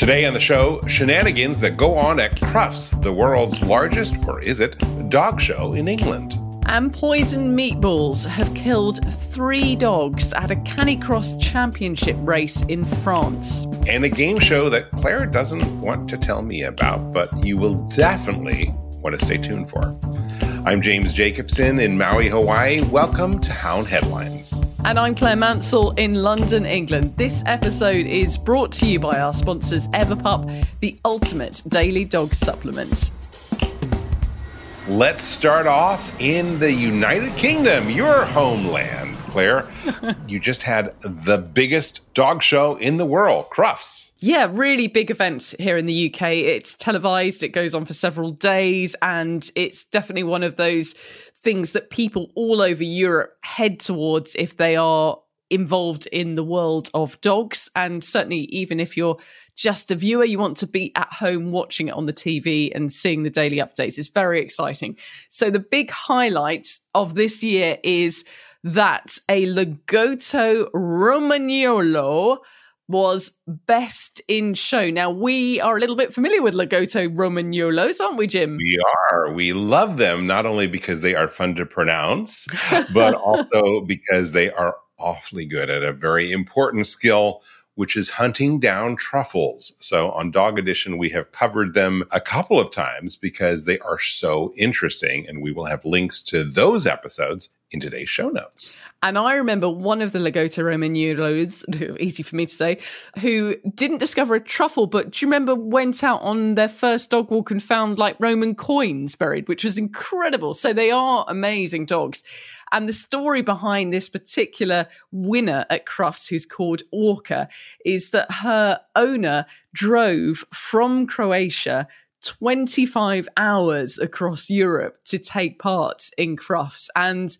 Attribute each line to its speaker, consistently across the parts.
Speaker 1: Today on the show, shenanigans that go on at Crufts, the world's largest, or is it, dog show in England.
Speaker 2: And poison meatballs have killed three dogs at a Canicross championship race in France.
Speaker 1: And a game show that Clare doesn't want to tell me about, but you will definitely want to stay tuned for. I'm James Jacobson in Maui, Hawaii. Welcome to Hound Headlines.
Speaker 2: And I'm Clare Mansell in London, England. This episode is brought to you by our sponsors, Everpup, the ultimate daily dog supplement.
Speaker 1: Let's start off in the United Kingdom, your homeland, Clare. you just had the biggest dog show in the world, Crufts.
Speaker 2: Yeah, really big event here in the UK. It's televised, it goes on for several days, and it's definitely one of those things that people all over Europe head towards if they are involved in the world of dogs. And certainly, even if you're just a viewer, you want to be at home watching it on the TV and seeing the daily updates. It's very exciting. So, the big highlight of this year is that a Lagotto Romagnolo was best in show. Now, we are a little bit familiar with Lagotto Romagnolos, aren't we, Jim?
Speaker 1: We are. We love them not only because they are fun to pronounce, but also because they are awfully good at a very important skill which is hunting down truffles. So on Dog Edition, we have covered them a couple of times because they are so interesting. And we will have links to those episodes in today's show notes.
Speaker 2: And I remember one of the Lagotto Romagnolos, easy for me to say, who didn't discover a truffle, but do you remember went out on their first dog walk and found like Roman coins buried, which was incredible. So they are amazing dogs. And the story behind this particular winner at Crufts, who's called Orca, is that her owner drove from Croatia 25 hours across Europe to take part in Crufts and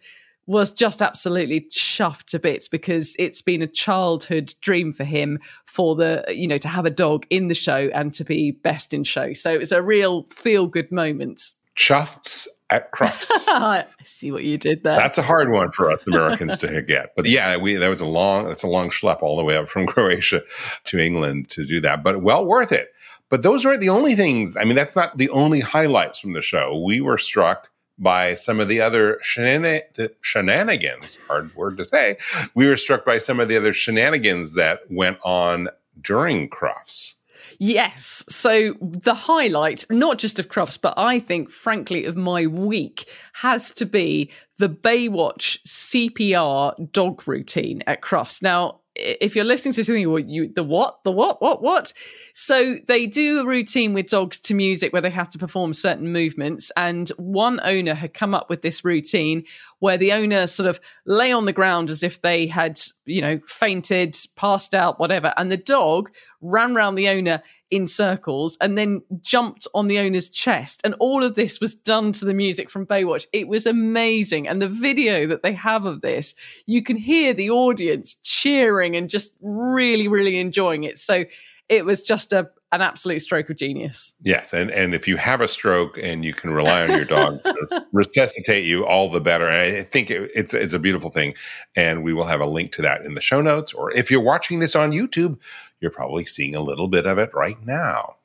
Speaker 2: was just absolutely chuffed to bits because it's been a childhood dream for him for the you know to have a dog in the show and to be best in show so it was a real feel good moment
Speaker 1: chuffs at Crufts.
Speaker 2: I see what you did there.
Speaker 1: That's a hard one for us Americans to get. But yeah, we that was a long that's a long schlep all the way up from Croatia to England to do that. But well worth it. But those aren't the only things. I mean, that's not the only highlights from the show. We were struck by some of the other shenanigans, hard word to say. We were struck by some of the other shenanigans that went on during Crufts.
Speaker 2: Yes. So the highlight, not just of Crufts, but I think, frankly, of my week has to be the Baywatch CPR dog routine at Crufts. Now, if you're listening to something, you the what, the what, what, what? So they do a routine with dogs to music where they have to perform certain movements. And one owner had come up with this routine where the owner sort of lay on the ground as if they had, you know, fainted, passed out, whatever, and the dog ran around the owner in circles and then jumped on the owner's chest. And all of this was done to the music from Baywatch. It was amazing. And the video that they have of this, you can hear the audience cheering and just really, really enjoying it. So it was just a, an absolute stroke of genius.
Speaker 1: Yes, and and if you have a stroke and you can rely on your dog to resuscitate you, all the better. And I think it, it's it's a beautiful thing, and we will have a link to that in the show notes. Or if you're watching this on YouTube, you're probably seeing a little bit of it right now.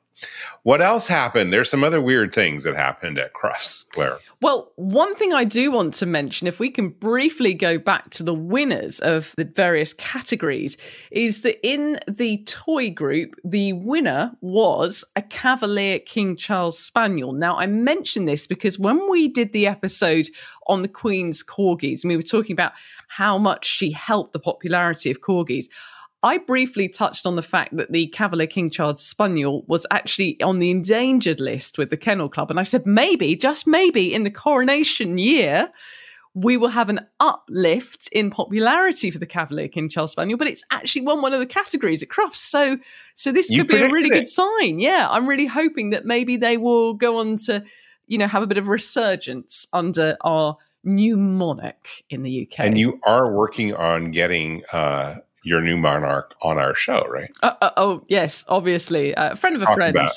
Speaker 1: What else happened? There's some other weird things that happened at Crufts, Clare.
Speaker 2: Well, one thing I do want to mention, if we can briefly go back to the winners of the various categories, is that in the toy group, the winner was a Cavalier King Charles Spaniel. Now, I mention this because when we did the episode on the Queen's Corgis, and we were talking about how much she helped the popularity of Corgis, I briefly touched on the fact that the Cavalier King Charles Spaniel was actually on the endangered list with the Kennel Club. And I said, maybe, just maybe, in the coronation year, we will have an uplift in popularity for the Cavalier King Charles Spaniel, but it's actually won one of the categories at Crufts. So, so this you could be a really it. good sign. Yeah, I'm really hoping that maybe they will go on to, you know, have a bit of resurgence under our new monarch in the UK.
Speaker 1: And you are working on getting uh, your new monarch on our show, right?
Speaker 2: Uh, uh, oh yes, obviously, a uh, friend of a Talk friend.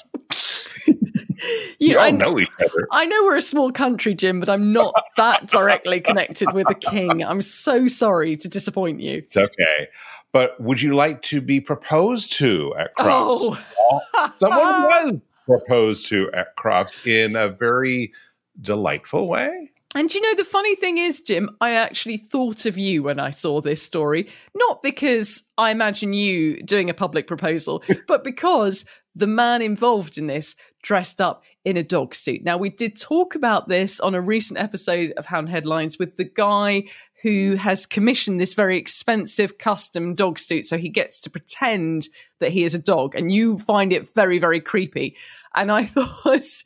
Speaker 1: you all I, know each other.
Speaker 2: I know we're a small country, Jim, but I'm not that directly connected with the king. I'm so sorry to disappoint you.
Speaker 1: It's okay. But would you like to be proposed to at Crufts?
Speaker 2: Oh.
Speaker 1: Someone was proposed to at Crufts in a very delightful way.
Speaker 2: And you know, the funny thing is, Jim, I actually thought of you when I saw this story, not because I imagine you doing a public proposal, but because the man involved in this dressed up in a dog suit. Now, we did talk about this on a recent episode of Hound Headlines with the guy who has commissioned this very expensive custom dog suit. So he gets to pretend that he is a dog, and you find it very, very creepy. And I thought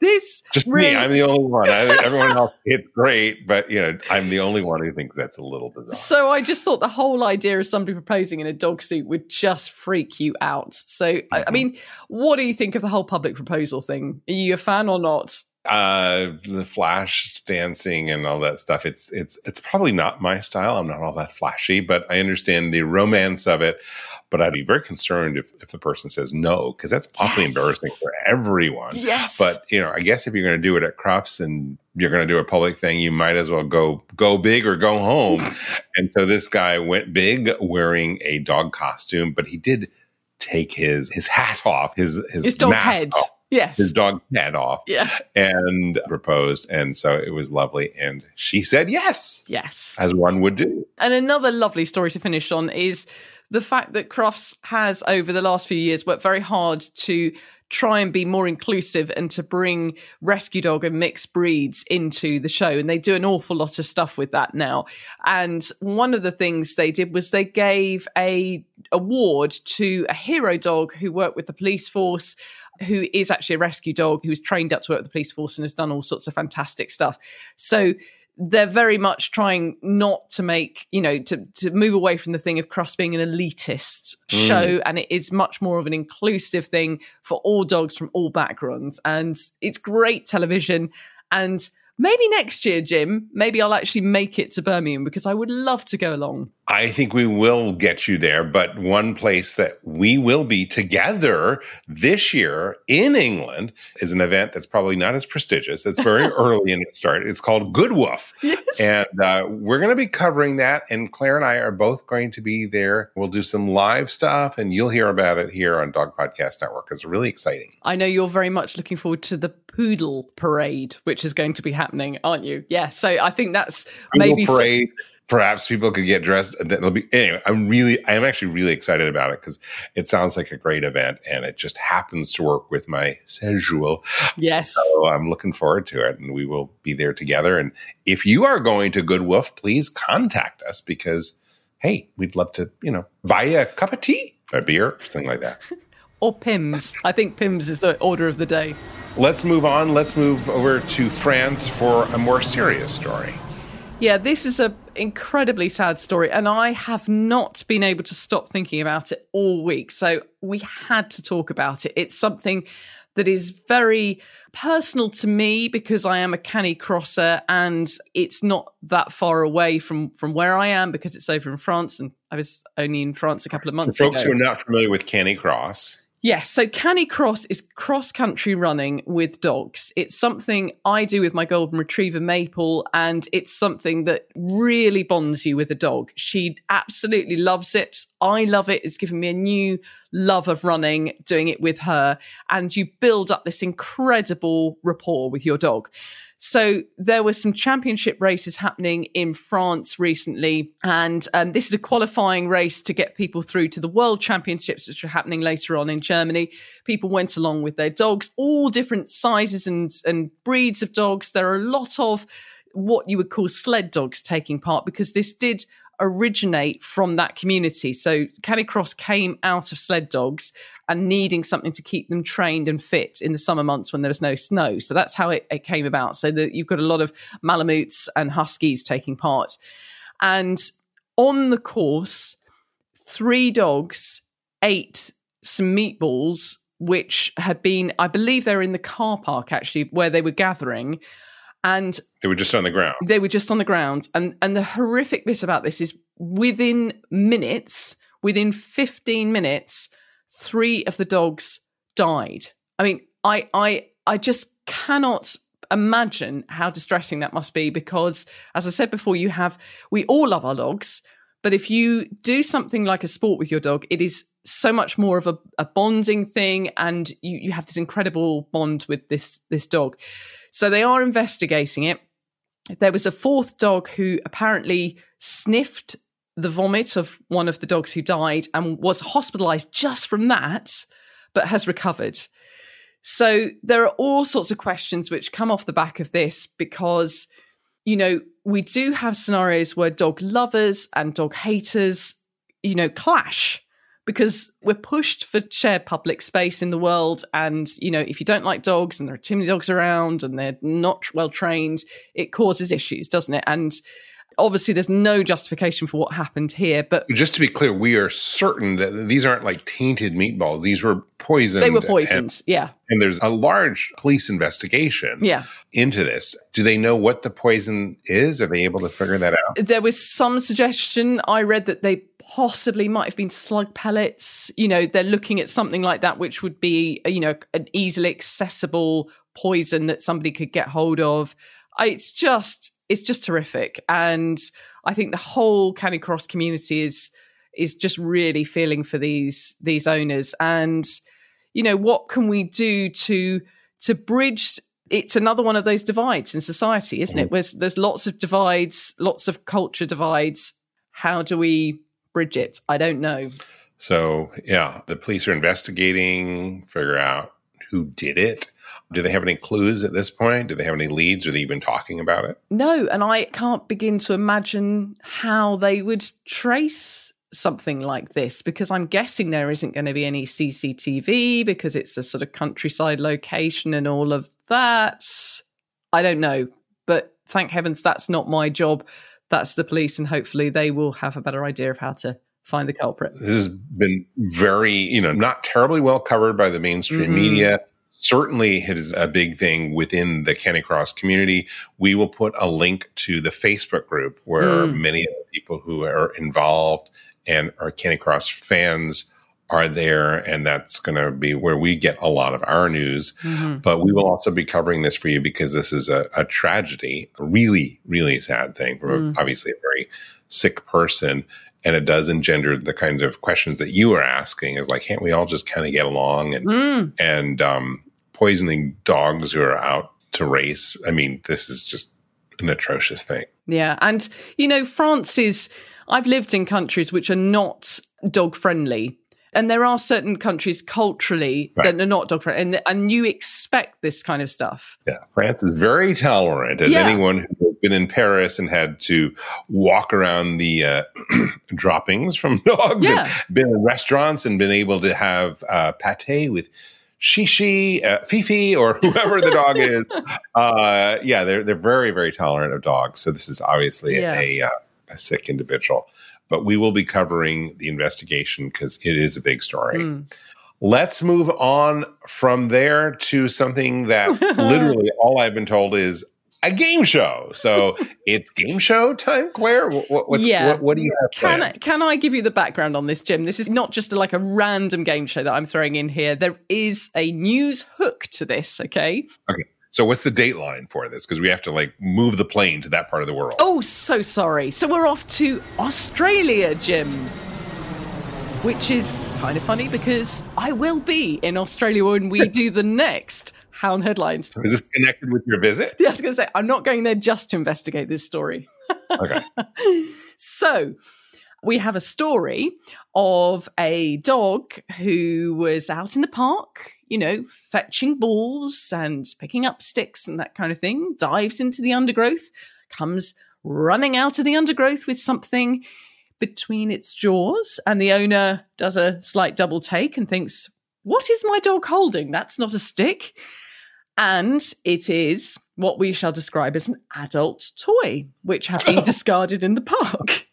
Speaker 2: this
Speaker 1: just
Speaker 2: really-
Speaker 1: me. I'm the only one. I, everyone else, it's great, but you know, I'm the only one who thinks that's a little bizarre.
Speaker 2: So I just thought the whole idea of somebody proposing in a dog suit would just freak you out. So I, I
Speaker 1: Mhm.
Speaker 2: mean, what do you think of the whole public proposal thing? Are you a fan or not?
Speaker 1: Uh the flash dancing and all that stuff it's it's it's probably not my style. I'm not all that flashy but i understand the romance of it. But i'd be very concerned if, if the person says no because that's awfully
Speaker 2: Yes.
Speaker 1: embarrassing for everyone.
Speaker 2: Yes,
Speaker 1: but you know i guess if you're going to do it at crufts and you're going to do a public thing you might as well go go big or go home. And so this guy went big wearing a dog costume but he did take his his hat off his his,
Speaker 2: his
Speaker 1: mask
Speaker 2: head.
Speaker 1: off,
Speaker 2: Yes.
Speaker 1: his dog head off
Speaker 2: yeah.
Speaker 1: and proposed. And so it was lovely. And she said yes,
Speaker 2: Yes.
Speaker 1: as one would do.
Speaker 2: And another lovely story to finish on is the fact that Crufts has, over the last few years, worked very hard to try and be more inclusive and to bring rescue dog and mixed breeds into the show. And they do an awful lot of stuff with that now. And one of the things they did was they gave a award to a hero dog who worked with the police force who is actually a rescue dog who's trained up to work with the police force and has done all sorts of fantastic stuff. So they're very much trying not to make, you know, to, to move away from the thing of Crufts being an elitist
Speaker 1: Mm.
Speaker 2: show. And it is much more of an inclusive thing for all dogs from all backgrounds. And it's great television. And maybe next year, Jim, maybe I'll actually make it to Birmingham because I would love to go along.
Speaker 1: I think we will get you there. But one place that we will be together this year in England is an event that's probably not as prestigious. It's very early in its start. It's called Goodwoof.
Speaker 2: Yes.
Speaker 1: And uh, we're going to be covering that. And Claire and I are both going to be there. We'll do some live stuff, and you'll hear about it here on Dog Podcast Network. It's really exciting.
Speaker 2: I know you're very much looking forward to the poodle parade, which is going to be happening, aren't you? Yeah. So I think that's maybe
Speaker 1: Poodle parade. Perhaps people could get dressed. That'll be anyway. I'm really, I'm actually really excited about it because it sounds like a great event, and it just happens to work with my schedule.
Speaker 2: yes.
Speaker 1: So I'm looking forward to it, and we will be there together. And if you are going to Goodwoof, please contact us because hey, we'd love to, you know, buy you a cup of tea, a beer, something like that.
Speaker 2: Or Pimm's. I think Pimm's is the order of the day.
Speaker 1: Let's move on. Let's move over to France for a more serious story.
Speaker 2: Yeah, this is a incredibly sad story, and I have not been able to stop thinking about it all week. So we had to talk about it. It's something that is very personal to me because I am a canicrosser and it's not that far away from from where I am because it's over in France and I was only in France a couple of months.
Speaker 1: For folks
Speaker 2: ago.
Speaker 1: who are not familiar with Canicross,
Speaker 2: Yes, so Canicross is cross country running with dogs. It's something I do with my golden retriever Maple, and it's something that really bonds you with a dog. She absolutely loves it. I love it. It's given me a new love of running, doing it with her, and you build up this incredible rapport with your dog. So there were some championship races happening in France recently, and um, this is a qualifying race to get people through to the World Championships, which are happening later on in Germany. People went along with their dogs, all different sizes and and breeds of dogs. There are a lot of what you would call sled dogs taking part because this did originate from that community. So Canicross came out of sled dogs and needing something to keep them trained and fit in the summer months when there was no snow. So that's how it, it came about. So that you've got a lot of Malamutes and Huskies taking part. And on the course, three dogs ate some meatballs, which had been, I believe they were in the car park actually, where they were gathering. And
Speaker 1: they were just on the ground.
Speaker 2: they were just on the ground. And and the horrific bit about this is within minutes, within 15 minutes, three of the dogs died. I mean, I I I just cannot imagine how distressing that must be because as I said before, you have we all love our dogs, But if you do something like a sport with your dog, it is so much more of a, a bonding thing, and you, you have this incredible bond with this this dog. So they are investigating it. There was a fourth dog who apparently sniffed the vomit of one of the dogs who died and was hospitalized just from that, but has recovered. So there are all sorts of questions which come off the back of this because, you know, we do have scenarios where dog lovers and dog haters, you know, clash because we're pushed for shared public space in the world. And, you know, if you don't like dogs and there are too many dogs around and they're not well trained, it causes issues, doesn't it? And obviously there's no justification for what happened here but
Speaker 1: just to be clear we are certain that these aren't like tainted meatballs these were poisoned
Speaker 2: they were poisoned
Speaker 1: and,
Speaker 2: yeah
Speaker 1: and there's a large police investigation
Speaker 2: yeah.
Speaker 1: into this do they know what the poison is are they able to figure that out
Speaker 2: there was some suggestion i read that they possibly might have been slug pellets you know they're looking at something like that which would be you know an easily accessible poison that somebody could get hold of it's just it's just terrific. And I think the whole Canicross community is is just really feeling for these these owners. And you know, what can we do to to bridge it's another one of those divides in society, isn't it? Mm. Where there's lots of divides, lots of culture divides. How do we bridge it? I don't know.
Speaker 1: So, yeah, the police are investigating, figure out who did it. Do they have any clues at this point? Do they have any leads? Are they even talking about it?
Speaker 2: No, and I can't begin to imagine how they would trace something like this because I'm guessing there isn't going to be any CCTV because it's a sort of countryside location and all of that. I don't know, but thank heavens that's not my job. That's the police, and hopefully they will have a better idea of how to find the culprit.
Speaker 1: This has been very, you know, not terribly well covered by the mainstream mm-hmm. media certainly it is a big thing within the Canicross community. We will put a link to the Facebook group where mm. many of the people who are involved and are Canicross fans are there, and that's going to be where we get a lot of our news. Mm-hmm. But we will also be covering this for you because this is a, a tragedy, a really, really sad thing for mm. obviously a very sick person. And it does engender the kinds of questions that you are asking is like, can't we all just kind of get along and, mm. and, um, poisoning dogs who are out to race. I mean, this is just an atrocious thing.
Speaker 2: Yeah. And, you know, France is, I've lived in countries which are not dog friendly. And there are certain countries culturally right. that are not dog friendly, and, and you expect this kind of stuff.
Speaker 1: Yeah, France is very tolerant. As yeah. anyone who has been in Paris and had to walk around the uh, droppings from dogs, yeah. and been in restaurants and been able to have uh, pate with Shishi, uh, Fifi, or whoever the dog is. Uh, yeah, they're they're very very tolerant of dogs. So this is obviously yeah. a uh, a sick individual. But we will be covering the investigation because it is a big story. Mm. Let's move on from there to something that literally all I've been told is a game show. So it's game show time, Clare. What, yeah. What, what, do you have?
Speaker 2: Can I, can I give you the background on this, Jim? This is not just like a random game show that I'm throwing in here. There is a news hook to this. Okay.
Speaker 1: Okay. So what's the dateline for this? Because we have to like move the plane to that part of the world.
Speaker 2: Oh, so sorry. So we're off to Australia, Jim. Which is kind of funny because I will be in Australia when we do the next Hound headlines.
Speaker 1: Is this connected with your visit?
Speaker 2: Yeah, I was going to say, I'm not going there just to investigate this story. okay. so we have a story of a dog who was out in the park, you know, fetching balls and picking up sticks and that kind of thing, dives into the undergrowth, comes running out of the undergrowth with something between its jaws, and the owner does a slight double take and thinks, What is my dog holding? That's not a stick. And it is what we shall describe as an adult toy, which had been discarded in the park.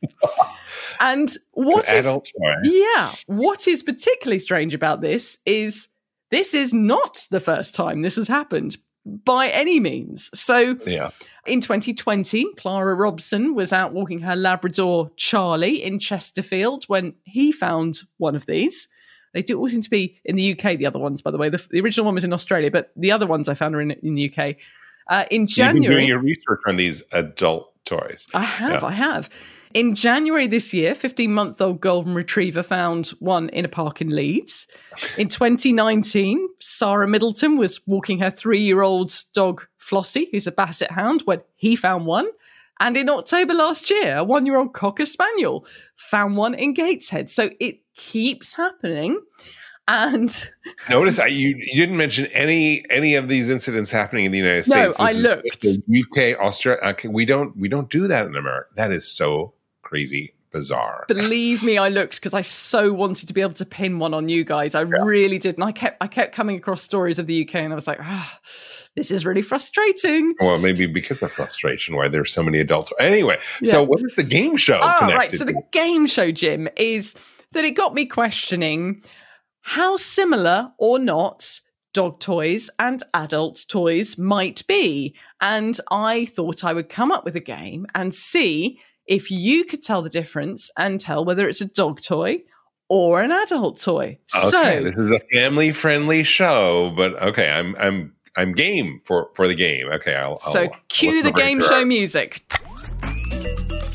Speaker 2: And what an is. Yeah. What is particularly strange about this is this is not the first time this has happened by any means. So yeah. in 2020, Clara Robson was out walking her Labrador Charlie in Chesterfield when he found one of these. They do all seem to be in the UK. The other ones, by the way, the, the original one was in Australia, but the other ones I found are in, in the UK. Uh, in January,
Speaker 1: You've been doing your research on these adult toys.
Speaker 2: I have,
Speaker 1: Yeah.
Speaker 2: I have. In January this year, 15 month old golden retriever found one in a park in Leeds. In 2019, Sarah Middleton was walking her three year old dog Flossie, who's a basset hound, when he found one. And in October last year, a one year old Cocker Spaniel found one in Gateshead. So it keeps happening. And
Speaker 1: Notice I, you, you didn't mention any any of these incidents happening in the United States.
Speaker 2: No,
Speaker 1: States.
Speaker 2: I looked.
Speaker 1: The UK, Australia. Okay, uh, we don't we don't do that in America. That is so crazy bizarre.
Speaker 2: believe me, I looked because I so wanted to be able to pin one on you guys. I really did, and I kept I kept coming across stories of the UK, and I was like, ah, this is really frustrating.
Speaker 1: Well, maybe because of frustration, why there's so many adults. Anyway,
Speaker 2: Yeah.
Speaker 1: so what is the game show
Speaker 2: Oh, right. So the game show, Jim, is that it got me questioning how similar or not dog toys and adult toys might be. And I thought I would come up with a game and see if you could tell the difference and tell whether it's a dog toy or an adult toy.
Speaker 1: Okay,
Speaker 2: so
Speaker 1: this is a family-friendly show, but okay, I'm I'm I'm game for for the game. Okay, I'll,
Speaker 2: So
Speaker 1: I'll
Speaker 2: cue
Speaker 1: I'll
Speaker 2: the game show music.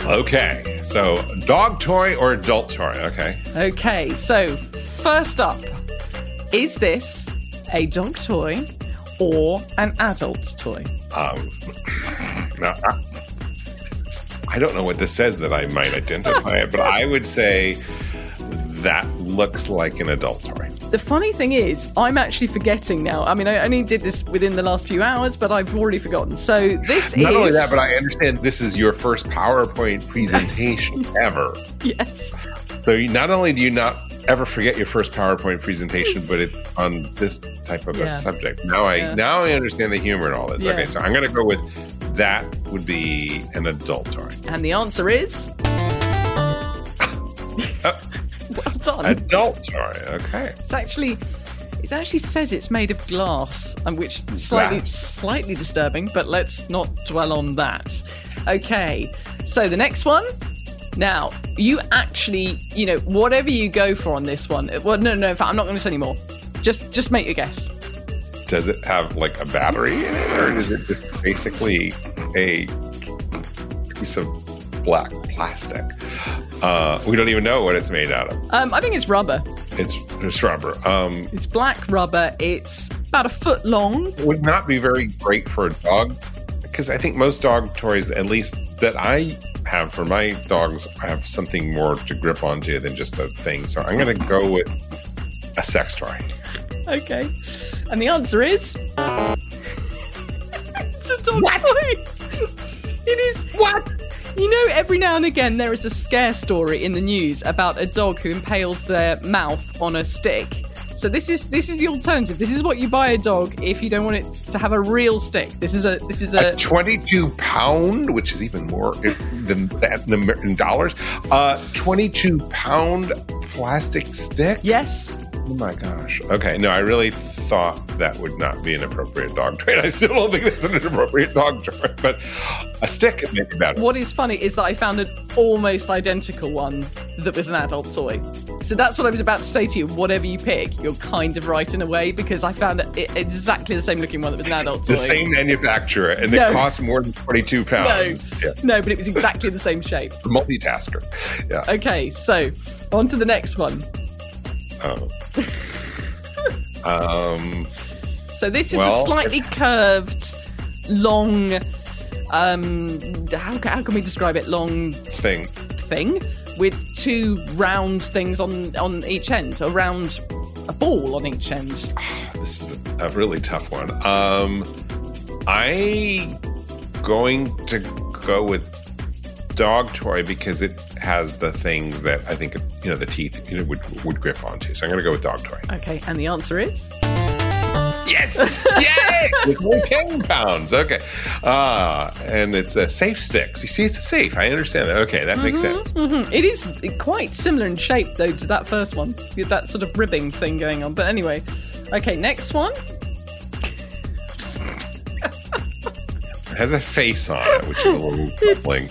Speaker 1: Okay, so dog toy or adult toy? Okay,
Speaker 2: Okay, so first up, is this a dog toy or an adult toy?
Speaker 1: um, now, I, don't know what this says that I might identify it, but I would say that looks like an adult toy.
Speaker 2: The funny thing is, I'm actually forgetting now. I mean, I only did this within the last few hours, but I've already forgotten. So this
Speaker 1: Not
Speaker 2: is Not
Speaker 1: only that, but I understand this is your first PowerPoint presentation ever.
Speaker 2: yes,
Speaker 1: So you, not only do you not ever forget your first PowerPoint presentation, but it's on this type of
Speaker 2: Yeah.
Speaker 1: a subject. Now I
Speaker 2: Yeah.
Speaker 1: now I understand the humor in all this.
Speaker 2: Yeah.
Speaker 1: Okay, so I'm going to go with that would be an adult toy.
Speaker 2: and the answer is well done.
Speaker 1: Adult toy. Okay.
Speaker 2: It's actually. It actually says it's made of glass, which is slightly
Speaker 1: Glass.
Speaker 2: slightly disturbing, but let's not dwell on that. Okay, so the next one. Now, you actually, you know, whatever you go for on this one. Uh, well, no, no, in fact, I'm not going to say any more. Just, just make your guess.
Speaker 1: Does it have like a battery in it, or is it just basically a piece of black plastic? Uh, we don't even know what it's made out of.
Speaker 2: Um, I think it's rubber.
Speaker 1: It's just rubber. Um,
Speaker 2: It's black rubber. It's about a foot long.
Speaker 1: would not be very great for a dog because I think most dog toys, at least that I have for my dogs, have something more to grip onto than just a thing. So I'm going to go with a sex toy.
Speaker 2: Okay, and the answer is it's a dog toy. It is what. You know, every now and again there is a scare story in the news about a dog who impales their mouth on a stick. So this is this is the alternative. This is what you buy a dog if you don't want it to have a real stick. This is a this is
Speaker 1: A
Speaker 2: a
Speaker 1: 22 pound, which is even more than that in dollars, uh, 22 pound plastic stick.
Speaker 2: yes.
Speaker 1: Oh my gosh. Okay. No, I really thought that would not be an appropriate dog toy. I still don't think that's an appropriate dog toy, but a stick may be better.
Speaker 2: What is funny is that I found an almost identical one that was an adult toy. So that's what I was about to say to you. Whatever you pick, you're kind of right in a way because I found it exactly the same looking one that was an adult toy.
Speaker 1: The same manufacturer, and
Speaker 2: No.
Speaker 1: it costs more than 22
Speaker 2: No,
Speaker 1: pounds. Yeah.
Speaker 2: no, but it was exactly the same shape.
Speaker 1: Multitasker. Yeah.
Speaker 2: Okay, so on to the next one.
Speaker 1: Oh. Um,
Speaker 2: So this is
Speaker 1: Well-
Speaker 2: a slightly curved, long. Um, how, how can we describe it? Long
Speaker 1: thing.
Speaker 2: thing with two round things on on each end, a round a ball on each end.
Speaker 1: This is a, a really tough one. Um, I going to go with dog toy because it has the things that I think you know the teeth you know would would grip onto. So I'm going to go with dog toy.
Speaker 2: Okay, and the answer is
Speaker 1: Yes! Yay! It's only 10 pounds. Okay. Uh, and it's a safe sticks. You see, it's a safe. I understand that. Okay, that makes sense.
Speaker 2: Mhm. it is quite similar in shape though to that first one, with that sort of ribbing thing going on. But anyway, okay, next one.
Speaker 1: has a face on it, which is a little troubling.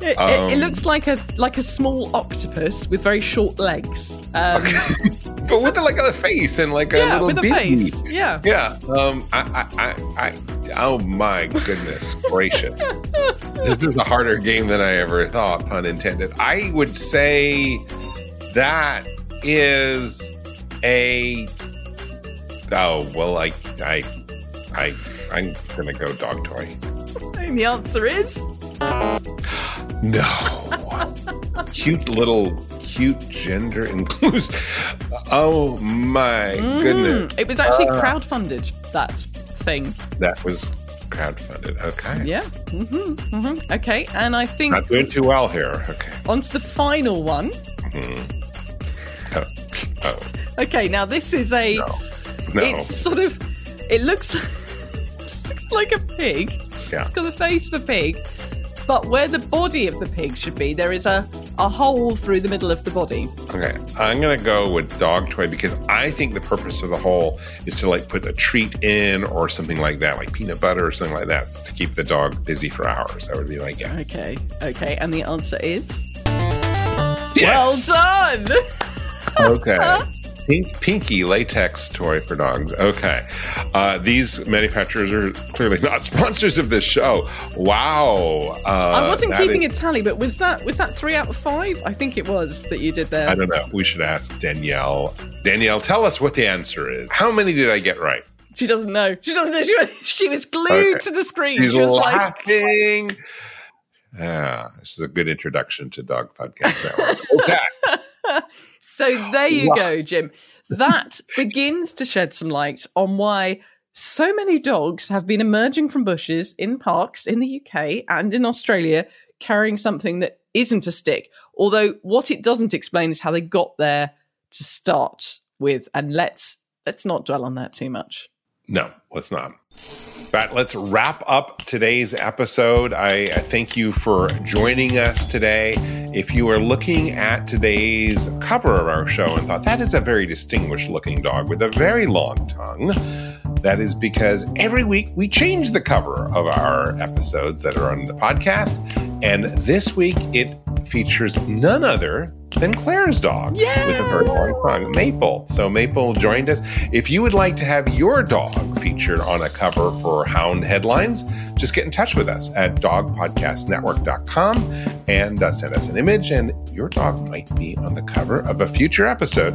Speaker 2: It, um, it, it, looks like a like a small octopus with very short legs. Um,
Speaker 1: but with like a face and like a
Speaker 2: yeah,
Speaker 1: little
Speaker 2: with a face. Yeah,
Speaker 1: yeah. Um, I, I, I, oh my goodness gracious, this is a harder game than I ever thought. Pun intended. I would say that is a. Oh well, I, I, I, I'm gonna go dog toy.
Speaker 2: And the answer is
Speaker 1: no. cute little, cute gender inclusive. Oh my mm, goodness!
Speaker 2: It was actually uh, crowdfunded. That thing.
Speaker 1: That was crowdfunded. Okay.
Speaker 2: Yeah. Mm-hmm, mm-hmm. Okay, and I think
Speaker 1: not doing too well here. Okay.
Speaker 2: On to the final one. Mm-hmm. Oh. oh. Okay, now this is a. No. no. It's sort of. It looks. looks like a pig. Yeah. It's got a face of a pig, but where the body of the pig should be, there is a, a hole through the middle of the body.
Speaker 1: Okay, I'm gonna go with dog toy because I think the purpose of the hole is to like put a treat in or something like that, like peanut butter or something like that, to keep the dog busy for hours. That would be like, guess.
Speaker 2: Okay, okay, and the answer is yes! well done.
Speaker 1: okay. Pink, pinky latex toy for dogs. Okay. Uh, these manufacturers are clearly not sponsors of this show. Wow. Uh,
Speaker 2: I wasn't keeping is, a tally, but was that was that three out of five? I think it was that you did there.
Speaker 1: I don't know. We should ask Danielle. Danielle, tell us what the answer is. How many did I get right?
Speaker 2: She doesn't know. She doesn't know. She was, she was glued okay. to the screen.
Speaker 1: She's
Speaker 2: she was
Speaker 1: laughing. like. Yeah, this is a good introduction to Dog Podcast Network. Okay.
Speaker 2: So there you wow. go, Jim. That begins to shed some light on why so many dogs have been emerging from bushes in parks in the UK and in Australia carrying something that isn't a stick. Although what it doesn't explain is how they got there to start with. And let's let's not dwell on that too much.
Speaker 1: No, let's not. But let's wrap up today's episode. I, I, thank you for joining us today. If you are looking at today's cover of our show and thought that is a very distinguished looking dog with a very long tongue, that is because every week we change the cover of our episodes that are on the podcast. And this week it features none other than Clare's dog
Speaker 2: Yay!
Speaker 1: with a very long tongue, Maple. So Maple joined us. If you would like to have your dog featured on a cover for Hound Headlines, just get in touch with us at dogpodcastnetwork.com and uh, send us an image, and your dog might be on the cover of a future episode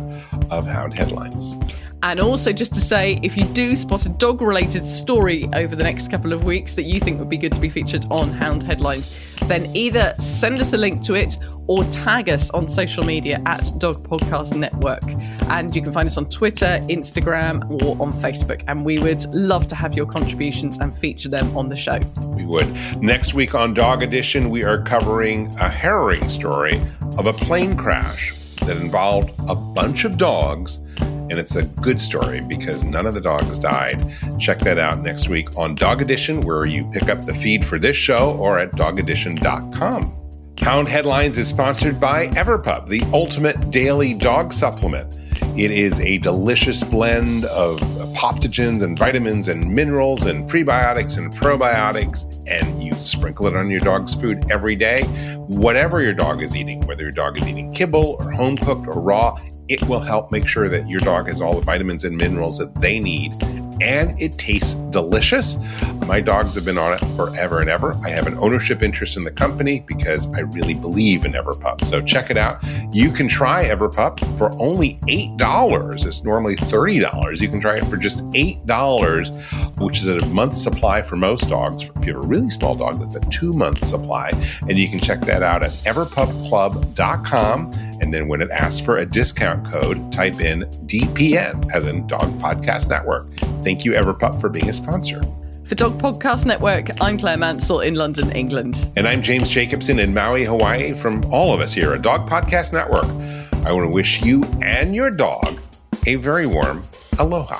Speaker 1: of Hound Headlines.
Speaker 2: And also, just to say, if you do spot a dog related story over the next couple of weeks that you think would be good to be featured on Hound Headlines, then either send us a link to it or tag us on social media at Dog Podcast Network. And you can find us on Twitter, Instagram, or on Facebook. And we would love to have your contributions and feature them on the show.
Speaker 1: We would. Next week on Dog Edition, we are covering a harrowing story of a plane crash that involved a bunch of dogs and it's a good story because none of the dogs died. Check that out next week on Dog Edition, where you pick up the feed for this show or at dogedition.com. Hound Headlines is sponsored by Everpup, the ultimate daily dog supplement. It is a delicious blend of adaptogens and vitamins and minerals and prebiotics and probiotics, and you sprinkle it on your dog's food every day. Whatever your dog is eating, whether your dog is eating kibble or home cooked or raw, it will help make sure that your dog has all the vitamins and minerals that they need. And it tastes delicious. My dogs have been on it forever and ever. I have an ownership interest in the company because I really believe in Everpup. So check it out. You can try Everpup for only $8. It's normally $30. You can try it for just $8, which is a month's supply for most dogs. If you have a really small dog, that's a two month supply. And you can check that out at everpupclub.com. And then when it asks for a discount code, type in DPN as in Dog Podcast Network. Thank you, Everpup, for being a sponsor.
Speaker 2: For Dog Podcast Network, I'm Clare Mansell in London, England.
Speaker 1: And I'm James Jacobson in Maui, Hawaii. From all of us here at Dog Podcast Network, I want to wish you and your dog a very warm aloha.